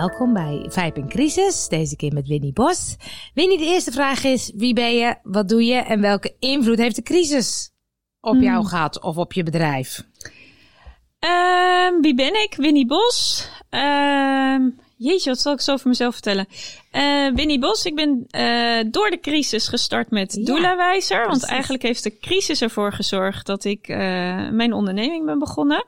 Welkom bij Vijp in Crisis, deze keer met Winnie Bos. Winnie, de eerste vraag is, wie ben je, wat doe je en welke invloed heeft de crisis op jou Hmm. gehad of op je bedrijf? Ehm, wie ben ik? Winnie Bos. Ehm, jeetje, wat zal ik zo over mezelf vertellen? Eh, Winnie Bos, ik ben eh, door de crisis gestart met Ja, Doula-wijzer. Want eigenlijk heeft de crisis ervoor gezorgd dat ik eh, mijn onderneming ben begonnen.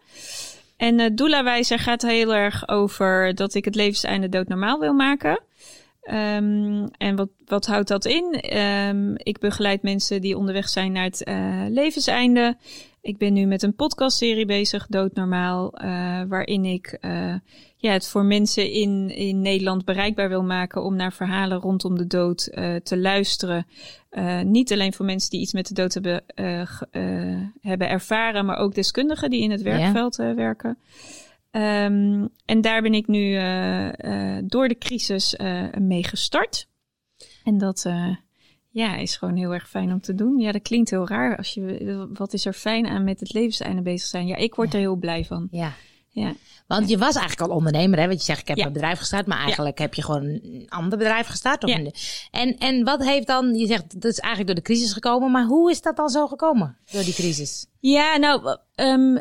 En eh Doula-wijzer gaat heel erg over dat ik het levenseinde doodnormaal wil maken. Ehm, en wat, wat houdt dat in? Ehm, ik begeleid mensen die onderweg zijn naar het eh, levenseinde. Ik ben nu met een podcastserie bezig, Doodnormaal, eh, waarin ik eh, ja, het voor mensen in, in Nederland bereikbaar wil maken om naar verhalen rondom de dood eh, te luisteren. Niet alleen voor mensen die iets met de dood hebben, hebben ervaren, maar ook deskundigen die in het werkveld werken. Ehm, en daar ben ik nu door de crisis mee gestart. En dat ja, is gewoon heel erg fijn om te doen. Ja, dat klinkt heel raar. Als je, wat is er fijn aan met het levenseinde bezig zijn? Ja, ik word Ja. er heel blij van. Ja. Ja. Want je was eigenlijk al ondernemer, hè? Want je zegt, ik heb Ja. een bedrijf gestart, maar eigenlijk heb je gewoon een ander bedrijf gestart. Of Ja. een- en, en wat heeft dan, je zegt, dat is eigenlijk door de crisis gekomen, maar hoe is dat dan zo gekomen, door die crisis? Ja, nou, ehm,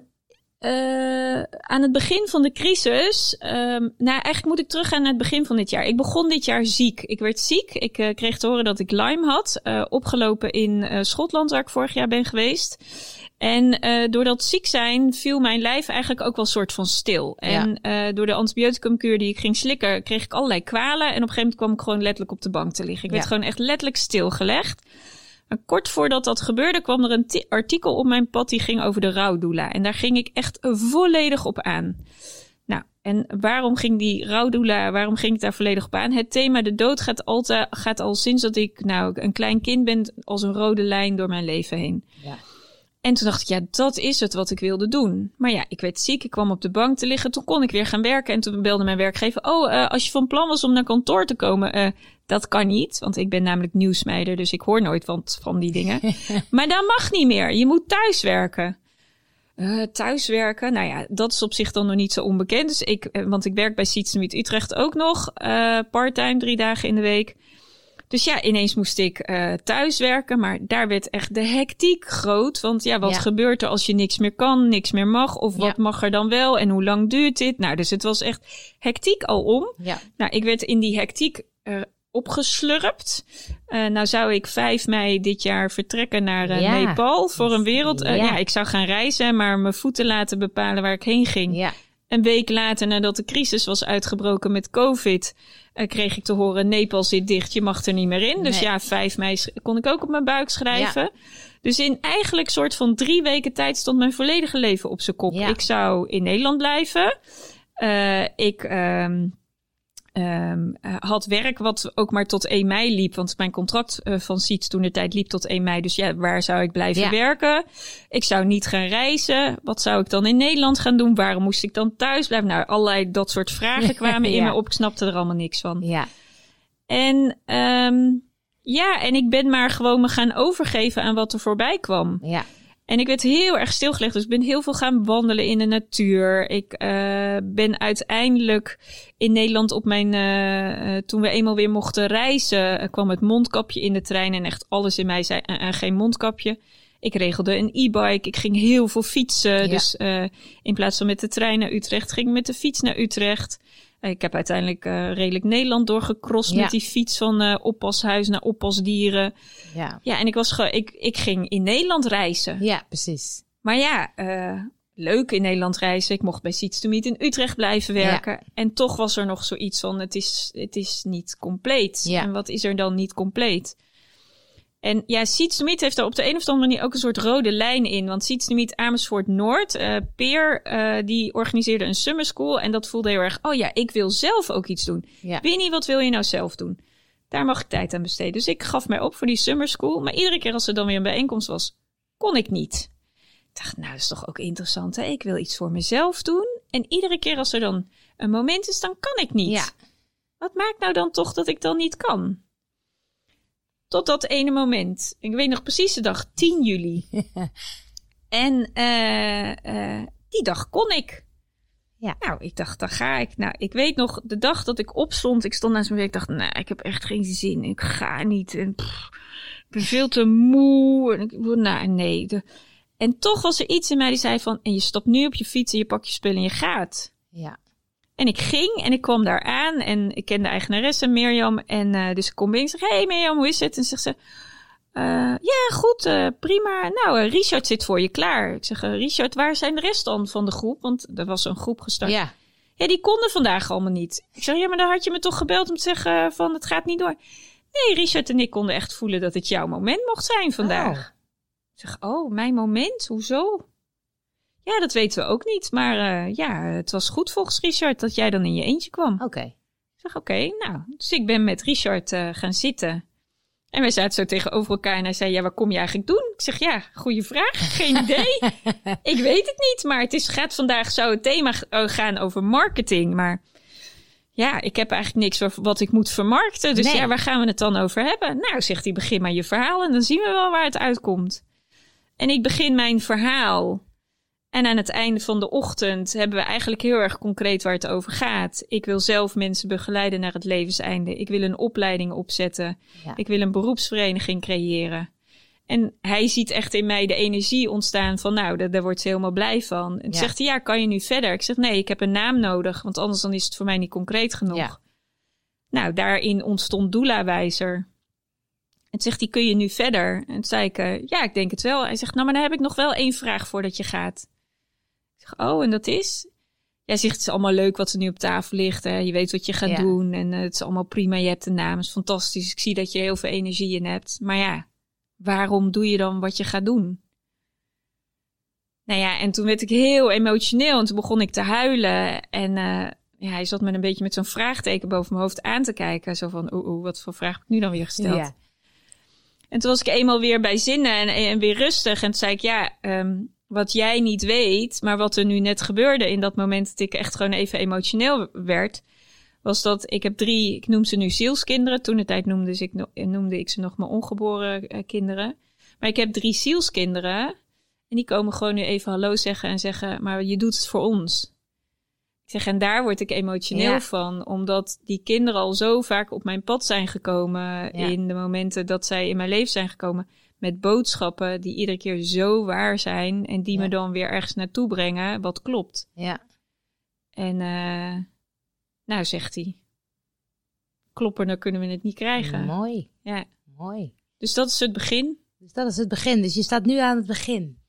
eh, aan het begin van de crisis. ehm, nou, eigenlijk moet ik teruggaan naar het begin van dit jaar. Ik begon dit jaar ziek. Ik werd ziek. Ik eh, kreeg te horen dat ik Lyme had. eh, opgelopen in Schotland, waar ik vorig jaar ben geweest. En door dat ziek zijn viel mijn lijf eigenlijk ook wel soort van stil. En door de antibioticumkuur die ik ging slikken, kreeg ik allerlei kwalen. En op een gegeven moment kwam ik gewoon letterlijk op de bank te liggen. Ik werd Ja. gewoon echt letterlijk stilgelegd. Kort voordat dat gebeurde, kwam er een ti- artikel op mijn pad die ging over de rouwdoula. En daar ging ik echt volledig op aan. Nou, en waarom ging die rouwdoula, waarom ging ik daar volledig op aan? Het thema de dood gaat, altijd, gaat al sinds dat ik nou een klein kind ben als een rode lijn door mijn leven heen. Ja. En toen dacht ik, ja, dat is het wat ik wilde doen. Maar ja, ik werd ziek, ik kwam op de bank te liggen. Toen kon ik weer gaan werken. En toen belde mijn werkgever, oh, eh, als je van plan was om naar kantoor te komen, eh, dat kan niet. Want ik ben namelijk nieuwsmeider, dus ik hoor nooit van, van die dingen. maar dat mag niet meer. Je moet thuiswerken. Eh thuiswerken, nou ja, dat is op zich dan nog niet zo onbekend. Dus ik, want ik werk bij Sietsemiet Utrecht ook nog, parttime, drie dagen in de week. Dus ja, ineens moest ik eh thuiswerken, maar daar werd echt de hectiek groot. Want ja, wat Ja. gebeurt er als je niks meer kan, niks meer mag? Of wat Ja. mag er dan wel en hoe lang duurt dit? Nou, dus het was echt hectiek alom. Ja. Nou, ik werd in die hectiek eh, opgeslurpt. Eh, nou zou ik 5 mei dit jaar vertrekken naar Ja. Nepal voor een wereld. Ja. ja. ik zou gaan reizen, maar mijn voeten laten bepalen waar ik heen ging. Ja. Een week later, nadat de crisis was uitgebroken met COVID, eh, kreeg ik te horen: Nepal zit dicht, je mag er niet meer in. Dus Nee. ja, 5 mei kon ik ook op mijn buik schrijven. Dus in eigenlijk soort van drie weken tijd stond mijn volledige leven op zijn kop. Ja. Ik zou in Nederland blijven. Eh, ik ehm, ehm, eh, had werk wat ook maar tot 1 mei liep. Want mijn contract eh, van Siets toen de tijd liep tot 1 mei. Dus ja, waar zou ik blijven Ja. werken? Ik zou niet gaan reizen. Wat zou ik dan in Nederland gaan doen? Waarom moest ik dan thuis blijven? Nou, allerlei dat soort vragen kwamen in me op. Ik snapte er allemaal niks van. Ja. En ehm, ja, en ik ben maar gewoon me gaan overgeven aan wat er voorbij kwam. Ja. En ik werd heel erg stilgelegd. Dus ik ben heel veel gaan wandelen in de natuur. Ik eh, ben uiteindelijk in Nederland op mijn. eh, eh, toen we eenmaal weer mochten reizen, kwam het mondkapje in de trein. En echt alles in mij zei: "Eh, eh, geen mondkapje. Ik regelde een e-bike. Ik ging heel veel fietsen. Ja. Dus in plaats van met de trein naar Utrecht, ging ik met de fiets naar Utrecht. Ik heb uiteindelijk eh, redelijk Nederland doorgecrossed Ja. met die fiets van eh oppashuis naar oppasdieren. Ja. Ja, en ik, was ge- ik, ik ging in Nederland reizen. Ja, precies. Maar ja, eh, leuk in Nederland reizen. Ik mocht bij Seats to Meet in Utrecht blijven werken. En toch was er nog zoiets van, het is, het is niet compleet. Ja. En wat is er dan niet compleet? En ja, Meet heeft er op de een of andere manier ook een soort rode lijn in. Want Meet Amersfoort Noord, eh Peer, eh, die organiseerde een summer school. En dat voelde heel erg, oh ja, ik wil zelf ook iets doen. Ja. Winnie, wat wil je nou zelf doen? Daar mag ik tijd aan besteden. Dus ik gaf mij op voor die summer school. Maar iedere keer als er dan weer een bijeenkomst was, kon ik niet. Ik dacht, nou, dat is toch ook interessant, hè? Ik wil iets voor mezelf doen. En iedere keer als er dan een moment is, dan kan ik niet. Ja. Wat maakt nou dan toch dat ik dan niet kan? Tot dat ene moment. Ik weet nog precies de dag, 10 juli. en eh, eh, die dag kon ik. Ja. Nou, ik dacht, dan ga ik. Nou, ik weet nog, de dag dat ik opstond, ik stond naast mijn werk, ik dacht, nou, ik heb echt geen zin, ik ga niet. En pff, ik ben veel te moe. En ik, nou, nee. De, en toch was er iets in mij die zei van, en je stopt nu op je fiets en je pakt je spullen en je gaat. Ja. En ik ging en ik kwam daar aan en ik ken de eigenaresse Mirjam. En uh, dus ik kom binnen en zeg, hey Mirjam, hoe is het? En zegt ze, uh, ja goed, uh, prima. Nou, Richard zit voor je klaar. Ik zeg, Richard, waar zijn de rest dan van de groep? Want er was een groep gestart. Ja. Ja, die konden vandaag allemaal niet. Ik zeg, ja, maar dan had je me toch gebeld om te zeggen van, het gaat niet door. Nee, Richard en ik konden echt voelen dat het jouw moment mocht zijn vandaag. Oh. Ik zeg, oh, mijn moment? Hoezo? Ja, dat weten we ook niet. Maar uh, ja, het was goed volgens Richard dat jij dan in je eentje kwam. Oké. Okay. Ik zeg, oké, okay, nou. Dus ik ben met Richard uh, gaan zitten. En wij zaten zo tegenover elkaar en hij zei, ja, wat kom je eigenlijk doen? Ik zeg, ja, goede vraag. Geen idee. ik weet het niet, maar het is, gaat vandaag zou het thema gaan over marketing. Maar ja, ik heb eigenlijk niks wat ik moet vermarkten. Dus Nee. ja, waar gaan we het dan over hebben? Nou, zegt hij, begin maar je verhaal en dan zien we wel waar het uitkomt. En ik begin mijn verhaal. En aan het einde van de ochtend hebben we eigenlijk heel erg concreet waar het over gaat. Ik wil zelf mensen begeleiden naar het levenseinde. Ik wil een opleiding opzetten. Ja. Ik wil een beroepsvereniging creëren. En hij ziet echt in mij de energie ontstaan van, nou, daar, daar wordt ze helemaal blij van. En Ja. zegt hij, ja, kan je nu verder? Ik zeg, nee, ik heb een naam nodig, want anders dan is het voor mij niet concreet genoeg. Ja. Nou, daarin ontstond Doula-wijzer. En zegt hij, kun je nu verder? En toen zei ik, eh, ja, ik denk het wel. Hij zegt, nou, maar dan heb ik nog wel één vraag voordat je gaat. Oh, en dat is? Jij zegt, het is allemaal leuk wat er nu op tafel ligt. Hè? Je weet wat je gaat Ja. doen en eh, het is allemaal prima. Je hebt een naam, het is fantastisch. Ik zie dat je heel veel energie in hebt. Maar ja, waarom doe je dan wat je gaat doen? Nou ja, en toen werd ik heel emotioneel en toen begon ik te huilen. En eh, ja, hij zat me een beetje met zo'n vraagteken boven mijn hoofd aan te kijken. Zo van, oeh, oeh, wat voor vraag heb ik nu dan weer gesteld? Ja. En toen was ik eenmaal weer bij zinnen en, en weer rustig. En toen zei ik, ja, ehm, wat jij niet weet, maar wat er nu net gebeurde in dat moment dat ik echt gewoon even emotioneel werd, was dat ik heb drie, ik noem ze nu zielskinderen. Toen de tijd noemde, ik, no- noemde ik ze nog mijn ongeboren eh, kinderen. Maar ik heb drie zielskinderen. En die komen gewoon nu even hallo zeggen en zeggen, maar je doet het voor ons. Ik zeg, en daar word ik emotioneel Ja. van, omdat die kinderen al zo vaak op mijn pad zijn gekomen in de momenten dat zij in mijn leven zijn gekomen. Met boodschappen die iedere keer zo waar zijn en die Ja. me dan weer ergens naartoe brengen, wat klopt. Ja. En eh, nou, zegt hij, kloppen, dan kunnen we het niet krijgen. Mooi. Ja. Mooi. Dus dat is het begin. Dus dat is het begin. Dus je staat nu aan het begin.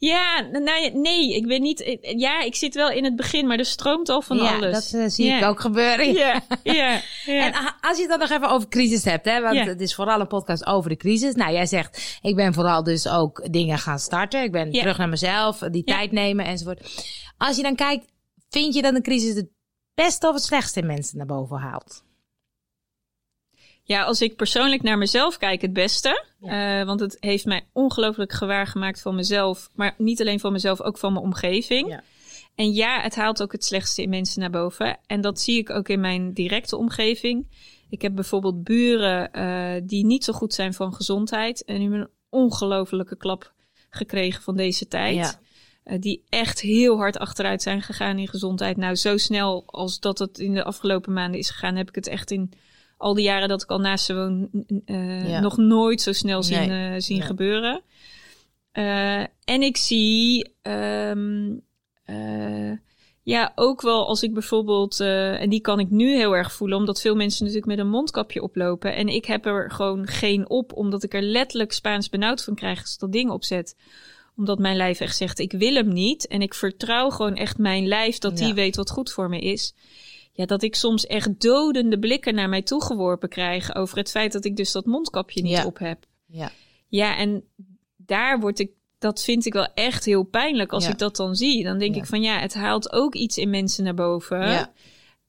Ja, nou nee, ik ben niet. eh, Ja, ik zit wel in het begin, maar er stroomt al van ja, alles. dat eh, zie ik ook gebeuren. Ja, ja, ja. En a- als je het dan nog even over crisis hebt, hè, want Ja. het is vooral een podcast over de crisis. Nou, jij zegt, ik ben vooral dus ook dingen gaan starten. Ik ben terug naar mezelf, die tijd nemen enzovoort. Als je dan kijkt, vind je dat een crisis het beste of het slechtste in mensen naar boven haalt? Ja, als ik persoonlijk naar mezelf kijk, het beste. Eh, want het heeft mij ongelooflijk gewaar gemaakt van mezelf. Maar niet alleen van mezelf, ook van mijn omgeving. Ja. En ja, het haalt ook het slechtste in mensen naar boven. En dat zie ik ook in mijn directe omgeving. Ik heb bijvoorbeeld buren eh, die niet zo goed zijn van gezondheid. En hebben een ongelofelijke klap gekregen van deze tijd. Ja. Eh, die echt heel hard achteruit zijn gegaan in gezondheid. Nou, zo snel als dat het in de afgelopen maanden is gegaan, heb ik het echt in al die jaren dat ik al naast ze woon, eh, Ja. nog nooit zo snel zien, Nee. eh, zien gebeuren. Eh, en ik zie, ehm, eh, ja, ook wel als ik bijvoorbeeld, en die kan ik nu heel erg voelen, omdat veel mensen natuurlijk met een mondkapje oplopen. En ik heb er gewoon geen op, omdat ik er letterlijk Spaans benauwd van krijg als ik dat ding opzet omdat mijn lijf echt zegt, ik wil hem niet. En ik vertrouw gewoon echt mijn lijf dat die Ja. weet wat goed voor me is. Ja, dat ik soms echt dodende blikken naar mij toegeworpen krijg over het feit dat ik dus dat mondkapje niet Ja. op heb. Ja. Ja, en daar word ik, dat vind ik wel echt heel pijnlijk als Ja. ik dat dan zie. Dan denk Ja. ik van ja, het haalt ook iets in mensen naar boven. Ja.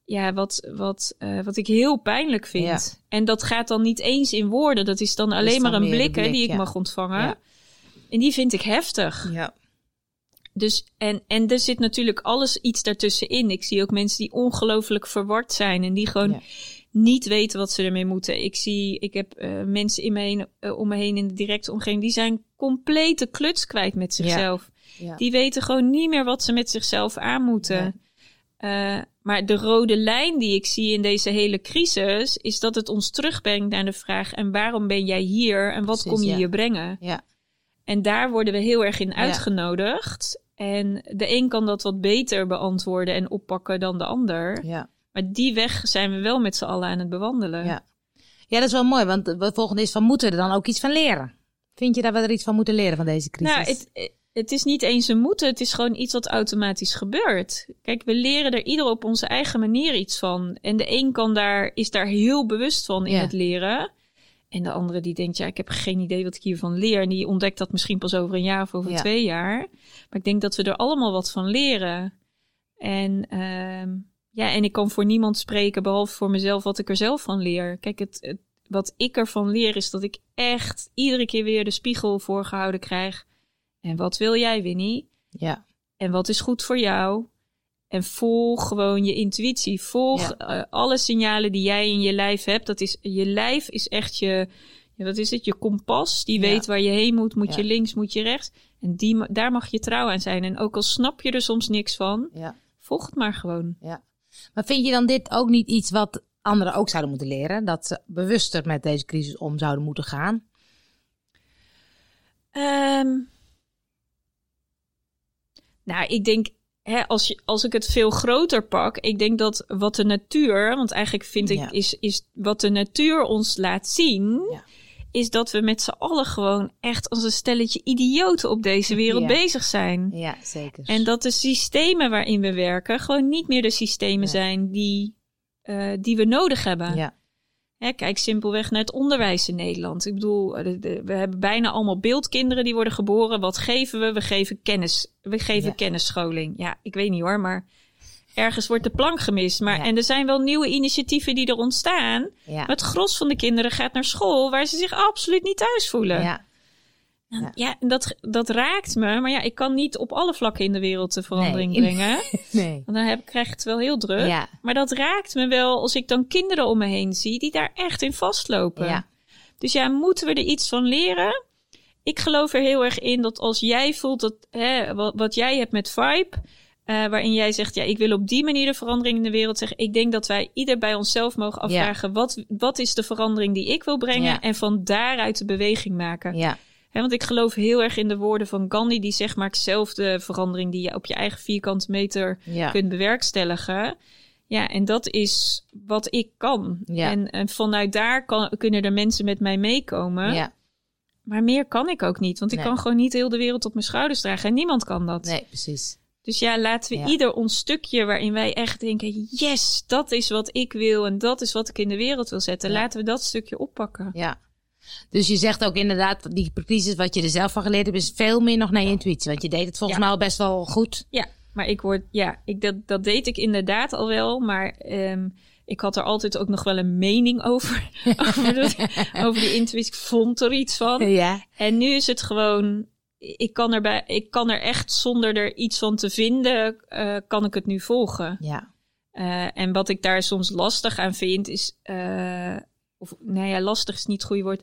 Ja, wat, wat, eh, wat ik heel pijnlijk vind. En dat gaat dan niet eens in woorden. Dat is dan alleen dan maar een blik, hè, blik, die ik mag ontvangen. En die vind ik heftig. Ja. Dus, en, en er zit natuurlijk alles iets daartussenin. Ik zie ook mensen die ongelooflijk verward zijn en die gewoon Ja. niet weten wat ze ermee moeten. Ik zie, ik heb eh, mensen in me heen, eh, om me heen in de directe omgeving, die zijn complete kluts kwijt met zichzelf. Ja. Die weten gewoon niet meer wat ze met zichzelf aan moeten. Uh, maar de rode lijn die ik zie in deze hele crisis is dat het ons terugbrengt naar de vraag: en waarom ben jij hier en wat kom je hier brengen? Ja. En daar worden we heel erg in uitgenodigd. En de een kan dat wat beter beantwoorden en oppakken dan de ander. Ja. Maar die weg zijn we wel met z'n allen aan het bewandelen. Ja. ja, dat is wel mooi, want het volgende is van moeten we er dan ook iets van leren? Vind je dat we er iets van moeten leren van deze crisis? Nou, het, het is niet eens een moeten, het is gewoon iets wat automatisch gebeurt. Kijk, we leren er ieder op onze eigen manier iets van. En de een kan daar, is daar heel bewust van in het leren. En de andere die denkt, ja, ik heb geen idee wat ik hiervan leer. En die ontdekt dat misschien pas over een jaar of over twee jaar. Maar ik denk dat we er allemaal wat van leren. En uh, ja, en ik kan voor niemand spreken, behalve voor mezelf, wat ik er zelf van leer. Kijk, het, het, wat ik ervan leer is dat ik echt iedere keer weer de spiegel voorgehouden krijg. En wat wil jij, Winnie? Ja. En wat is goed voor jou? En volg gewoon je intuïtie. Volg eh, alle signalen die jij in je lijf hebt. Dat is, je lijf is echt je, ja, wat is het? Je kompas. Die weet waar je heen moet. Moet je links, moet je rechts. En die, daar mag je trouw aan zijn. En ook al snap je er soms niks van, volg het maar gewoon. Ja. Maar vind je dan dit ook niet iets wat anderen ook zouden moeten leren? Dat ze bewuster met deze crisis om zouden moeten gaan? Um, nou, ik denk, hè, als, je, als ik het veel groter pak, ik denk dat wat de natuur, want eigenlijk vind ik, is, is wat de natuur ons laat zien, ja. is dat we met z'n allen gewoon echt als een stelletje idioten op deze wereld bezig zijn. Ja, zeker. En dat de systemen waarin we werken gewoon niet meer de systemen zijn die, uh, die we nodig hebben. Ja. Hè, kijk simpelweg naar het onderwijs in Nederland. Ik bedoel, we hebben bijna allemaal beeldkinderen die worden geboren. Wat geven we? We geven kennis. We geven kennisscholing. Ja, ik weet niet hoor, maar ergens wordt de plank gemist. Maar, En er zijn wel nieuwe initiatieven die er ontstaan. Ja. Maar het gros van de kinderen gaat naar school waar ze zich absoluut niet thuis voelen. Ja. Ja, ja dat, dat raakt me. Maar ja, ik kan niet op alle vlakken in de wereld de verandering brengen. nee. Want dan heb, krijg ik het wel heel druk. Ja. Maar dat raakt me wel als ik dan kinderen om me heen zie die daar echt in vastlopen. Ja. Dus ja, moeten we er iets van leren? Ik geloof er heel erg in dat als jij voelt dat hè, wat, wat jij hebt met Vibe, uh, waarin jij zegt, ja, ik wil op die manier de verandering in de wereld zeggen. Ik denk dat wij ieder bij onszelf mogen afvragen, wat, wat is de verandering die ik wil brengen? En van daaruit de beweging maken. Ja want ik geloof heel erg in de woorden van Gandhi, die zegt: maak zelf de verandering die je op je eigen vierkante meter kunt bewerkstelligen. Ja, en dat is wat ik kan. En, en, vanuit daar kan, kunnen er mensen met mij meekomen. Ja. Maar meer kan ik ook niet, want ik kan gewoon niet heel de wereld op mijn schouders dragen. En niemand kan dat. Nee, precies. Dus ja, laten we ieder ons stukje waarin wij echt denken: yes, dat is wat ik wil en dat is wat ik in de wereld wil zetten. Laten we dat stukje oppakken. Ja, dus je zegt ook inderdaad, die crisis wat je er zelf van geleerd hebt, is veel meer nog naar je intuïtie. Want je deed het volgens mij al best wel goed. Ja, maar ik word, ja, ik, dat, dat deed ik inderdaad al wel. Maar um, ik had er altijd ook nog wel een mening over. over, over die intuïtie. Ik vond er iets van. Ja. En nu is het gewoon, ik kan, erbij, ik kan er echt zonder er iets van te vinden, uh, kan ik het nu volgen. Ja. Uh, en wat ik daar soms lastig aan vind, is uh, of nou ja, lastig is niet het goede woord.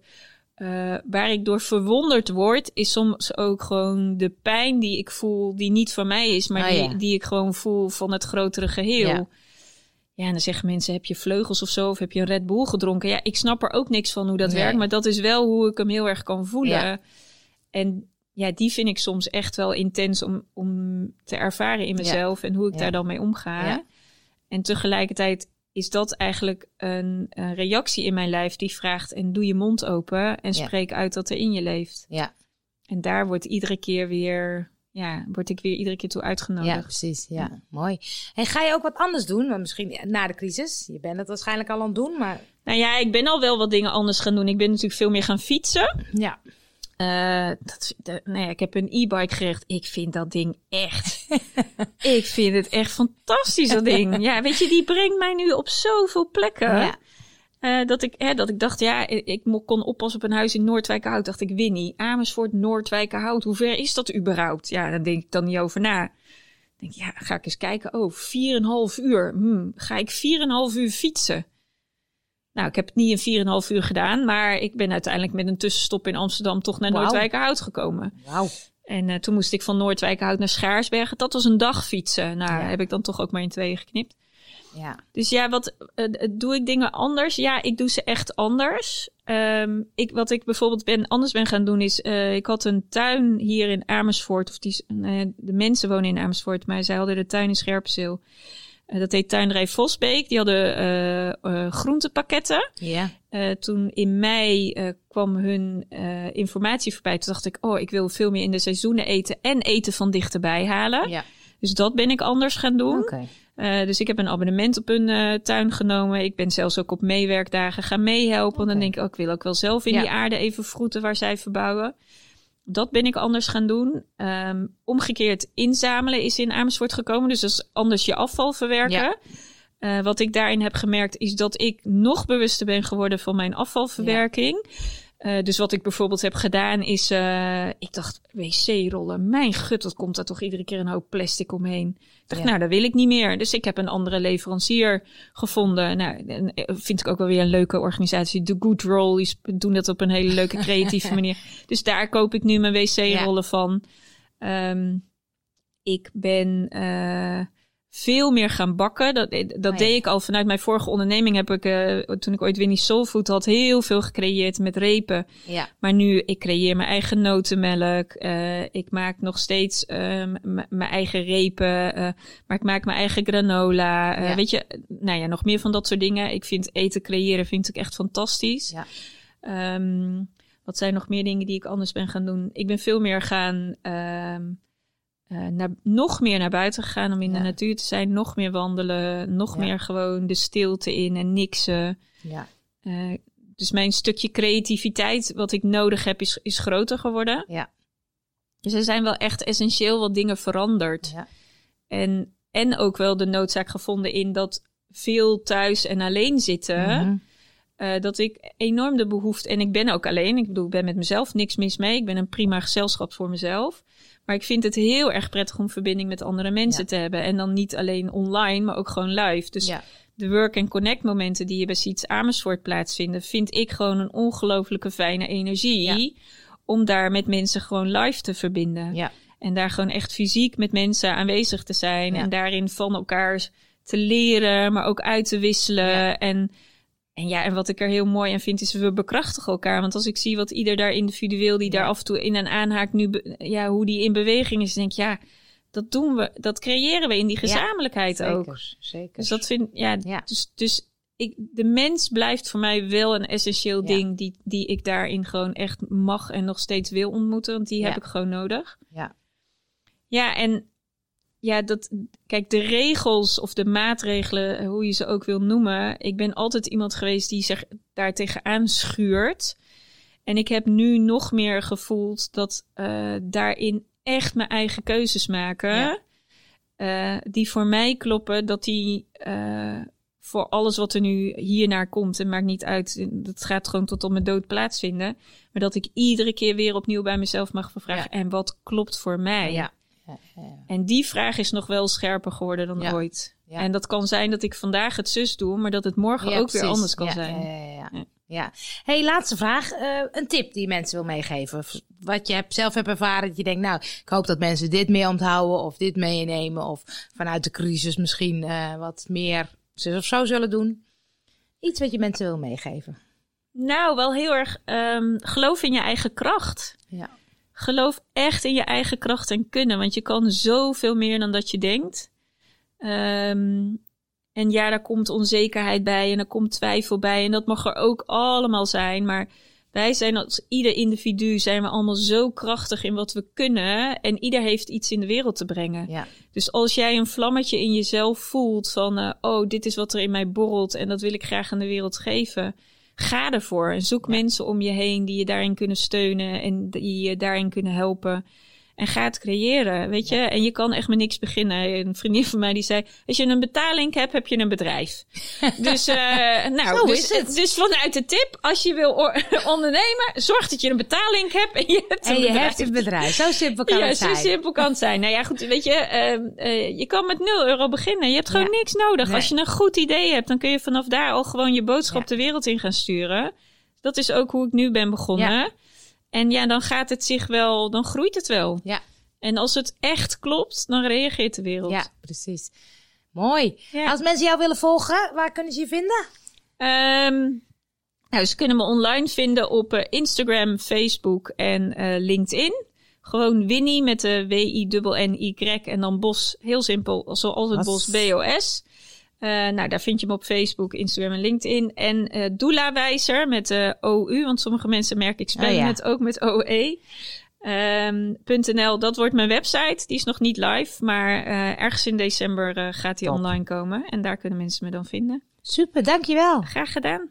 Uh, waar ik door verwonderd word, is soms ook gewoon de pijn die ik voel, die niet van mij is, maar ah, die, die, ik gewoon voel van het grotere geheel. Ja. ja. en dan zeggen mensen: heb je vleugels of zo? Of heb je een Red Bull gedronken? Ja, ik snap er ook niks van hoe dat werkt, maar dat is wel hoe ik hem heel erg kan voelen. Ja. En ja, die vind ik soms echt wel intens om, om te ervaren in mezelf en hoe ik daar dan mee omga. En tegelijkertijd is dat eigenlijk een, een, reactie in mijn lijf die vraagt: en doe je mond open en spreek uit wat er in je leeft. Ja. En daar wordt iedere keer weer, ja, word ik weer iedere keer toe uitgenodigd. Ja, precies. Ja, mooi. En ga je ook wat anders doen? Maar misschien na de crisis. Je bent het waarschijnlijk al aan het doen, maar. Nou ja, ik ben al wel wat dingen anders gaan doen. Ik ben natuurlijk veel meer gaan fietsen. Ja. Uh, dat, nee, nou ik heb een e-bike gericht. Ik vind dat ding echt. ik vind het echt fantastisch, dat ding. Ja, weet je, die brengt mij nu op zoveel plekken. Ja. Uh, dat, ik, hè, dat ik dacht, ja, ik kon oppassen op een huis in Noordwijkerhout. Dacht ik, Winnie, Amersfoort, Noordwijkerhout. Hoe ver is dat überhaupt? Ja, daar denk ik dan niet over na. denk, ja, ga ik eens kijken. Oh, 4,5 uur. Hm, ga ik 4,5 uur fietsen? Nou, ik heb het niet in 4,5 uur gedaan, maar ik ben uiteindelijk met een tussenstop in Amsterdam toch naar wow. Noordwijkerhout gekomen. Wauw. En eh, toen moest ik van Noordwijkerhout naar Schaarsbergen. Dat was een dag fietsen. Nou, Ja. heb ik dan toch ook maar in tweeën geknipt. Ja. Dus ja, wat eh, doe ik dingen anders? Ja, ik doe ze echt anders. Ehm, ik, wat ik bijvoorbeeld ben, anders ben gaan doen is, eh, ik had een tuin hier in Amersfoort. Of die, de mensen wonen in Amersfoort, maar zij hadden de tuin in Scherpenzeel. Eh, dat heet Tuinderij Vosbeek. Die hadden eh, groentepakketten. Ja. Toen in mei kwam hun informatie voorbij. Toen dacht ik, oh, ik wil veel meer in de seizoenen eten en eten van dichterbij halen. Ja. Dus dat ben ik anders gaan doen. Oké. Eh, dus ik heb een abonnement op een eh, tuin genomen. Ik ben zelfs ook op meewerkdagen gaan meehelpen. Want dan denk ik, oh, ik wil ook wel zelf in Ja. die aarde even vroeten waar zij verbouwen. Dat ben ik anders gaan doen. Ehm, omgekeerd inzamelen is in Amersfoort gekomen. Dus dat is anders je afval verwerken. Ja. Eh, wat ik daarin heb gemerkt is dat ik nog bewuster ben geworden van mijn afvalverwerking. Eh, dus wat ik bijvoorbeeld heb gedaan is, eh, ik dacht, wc-rollen, mijn gut, dat komt daar toch iedere keer een hoop plastic omheen. Ik dacht, Ja. nou, dat wil ik niet meer. Dus ik heb een andere leverancier gevonden. Nou, eh, vind ik ook wel weer een leuke organisatie. The Good Roll, die doen dat op een hele leuke, creatieve manier. Dus daar koop ik nu mijn wc-rollen van. Ehm, ik ben veel meer gaan bakken. Dat, dat Oh ja. deed ik al vanuit mijn vorige onderneming. Heb ik, eh, toen ik ooit Winnie Soulfood had, heel veel gecreëerd met repen. Ja. Maar nu, ik creëer mijn eigen notenmelk. eh, ik maak nog steeds eh, mijn eigen repen. maar ik maak mijn eigen granola. Ja. Weet je, nou ja, nog meer van dat soort dingen. Ik vind eten creëren vind ik echt fantastisch. Ja. Ehm, wat zijn nog meer dingen die ik anders ben gaan doen? Ik ben veel meer gaan... ehm, eh, naar, nog meer naar buiten gegaan om in Ja. de natuur te zijn. Nog meer wandelen. Nog Ja. meer gewoon de stilte in en niksen. Ja. Eh, dus mijn stukje creativiteit, wat ik nodig heb, is, is groter geworden. Ja. Dus er zijn wel echt essentieel wat dingen veranderd. Ja. En, en ook wel de noodzaak gevonden in dat veel thuis en alleen zitten. Mhm. eh, dat ik enorm de behoefte. En ik ben ook alleen. Ik bedoel, ik ben met mezelf niks mis mee. Ik ben een prima gezelschap voor mezelf. Maar ik vind het heel erg prettig om verbinding met andere mensen Ja. te hebben. En dan niet alleen online, maar ook gewoon live. Dus Ja. de work and connect momenten die je bij Siets Amersfoort plaatsvinden, vind ik gewoon een ongelofelijke fijne energie. Om daar met mensen gewoon live te verbinden. En daar gewoon echt fysiek met mensen aanwezig te zijn. En daarin van elkaar te leren, maar ook uit te wisselen. En, en ja, en wat ik er heel mooi aan vind, is we bekrachtigen elkaar. Want als ik zie wat ieder daar individueel, die daar af en toe in en aanhaakt, nu, ja, hoe die in beweging is, denk ik, ja, dat doen we, dat creëren we in die Ja, gezamenlijkheid ook. Zeker, zeker. Dus dat vind ja, Ja. dus, dus ik, de mens blijft voor mij wel een essentieel Ja. ding die, die ik daarin gewoon echt mag en nog steeds wil ontmoeten, want die heb ik gewoon nodig. Ja. Ja, en ja, dat, kijk, de regels of de maatregelen, hoe je ze ook wil noemen. Ik ben altijd iemand geweest die zich daar tegenaan schuurt. En ik heb nu nog meer gevoeld dat eh, daarin echt mijn eigen keuzes maken. Ja. eh, die voor mij kloppen, dat die eh, voor alles wat er nu hiernaar komt, en maakt niet uit, dat gaat gewoon tot op mijn dood plaatsvinden. Maar dat ik iedere keer weer opnieuw bij mezelf mag vragen, en wat klopt voor mij? Ja. Ja, ja, ja. En die vraag is nog wel scherper geworden dan ooit. En dat kan zijn dat ik vandaag het zus doe, maar dat het morgen ook weer anders kan zijn. Ja, ja, ja. Ja. ja. hey, laatste vraag. Eh, een tip die je mensen wil meegeven. Wat je hebt, zelf hebt ervaren. Dat je denkt, nou, ik hoop dat mensen dit mee onthouden. Of dit meenemen. Of vanuit de crisis misschien eh, wat meer zus of zo zullen doen. Iets wat je mensen wil meegeven. Nou, wel heel erg ehm, geloof in je eigen kracht. Ja. Geloof echt in je eigen kracht en kunnen, want je kan zoveel meer dan dat je denkt. Ehm, en ja, daar komt onzekerheid bij en er komt twijfel bij en dat mag er ook allemaal zijn. Maar wij zijn als ieder individu zijn we allemaal zo krachtig in wat we kunnen en ieder heeft iets in de wereld te brengen. Ja. Dus als jij een vlammetje in jezelf voelt van, eh, oh, dit is wat er in mij borrelt en dat wil ik graag aan de wereld geven, ga ervoor en zoek Ja. mensen om je heen die je daarin kunnen steunen en die je daarin kunnen helpen. En ga het creëren, weet je. En je kan echt met niks beginnen. Een vriendin van mij die zei, als je een betaling hebt, heb je een bedrijf. dus, eh, nou, Zo dus, is het. dus vanuit de tip, als je wil ondernemen, zorg dat je een betaling hebt en je hebt een En je bedrijf. hebt een bedrijf. Zo simpel kan ja, het zo zijn. simpel kan het zijn. Nou ja, goed, weet je, ehm, eh, je kan met 0 euro beginnen. Je hebt gewoon Ja. niks nodig. Nee. Als je een goed idee hebt, dan kun je vanaf daar al gewoon je boodschap Ja. de wereld in gaan sturen. Dat is ook hoe ik nu ben begonnen. En ja, dan gaat het zich wel, dan groeit het wel. Ja. En als het echt klopt, dan reageert de wereld. Ja, precies. Mooi. Ja. Als mensen jou willen volgen, waar kunnen ze je vinden? Ehm, nou, ze kunnen me online vinden op eh, Instagram, Facebook en eh, LinkedIn. Gewoon Winnie met de W-I-N-N-Y en dan Bos, heel simpel, zoals het? Bos, B-O-S. Eh, nou, daar vind je me op Facebook, Instagram en LinkedIn. En eh Doula Wijzer met de OU, want sommige mensen merken ik spel Oh ja. het ook met OE. Ehm, .nl, dat wordt mijn website. Die is nog niet live, maar eh, ergens in december eh, gaat die Top. online komen. En daar kunnen mensen me dan vinden. Super, dankjewel. Graag gedaan.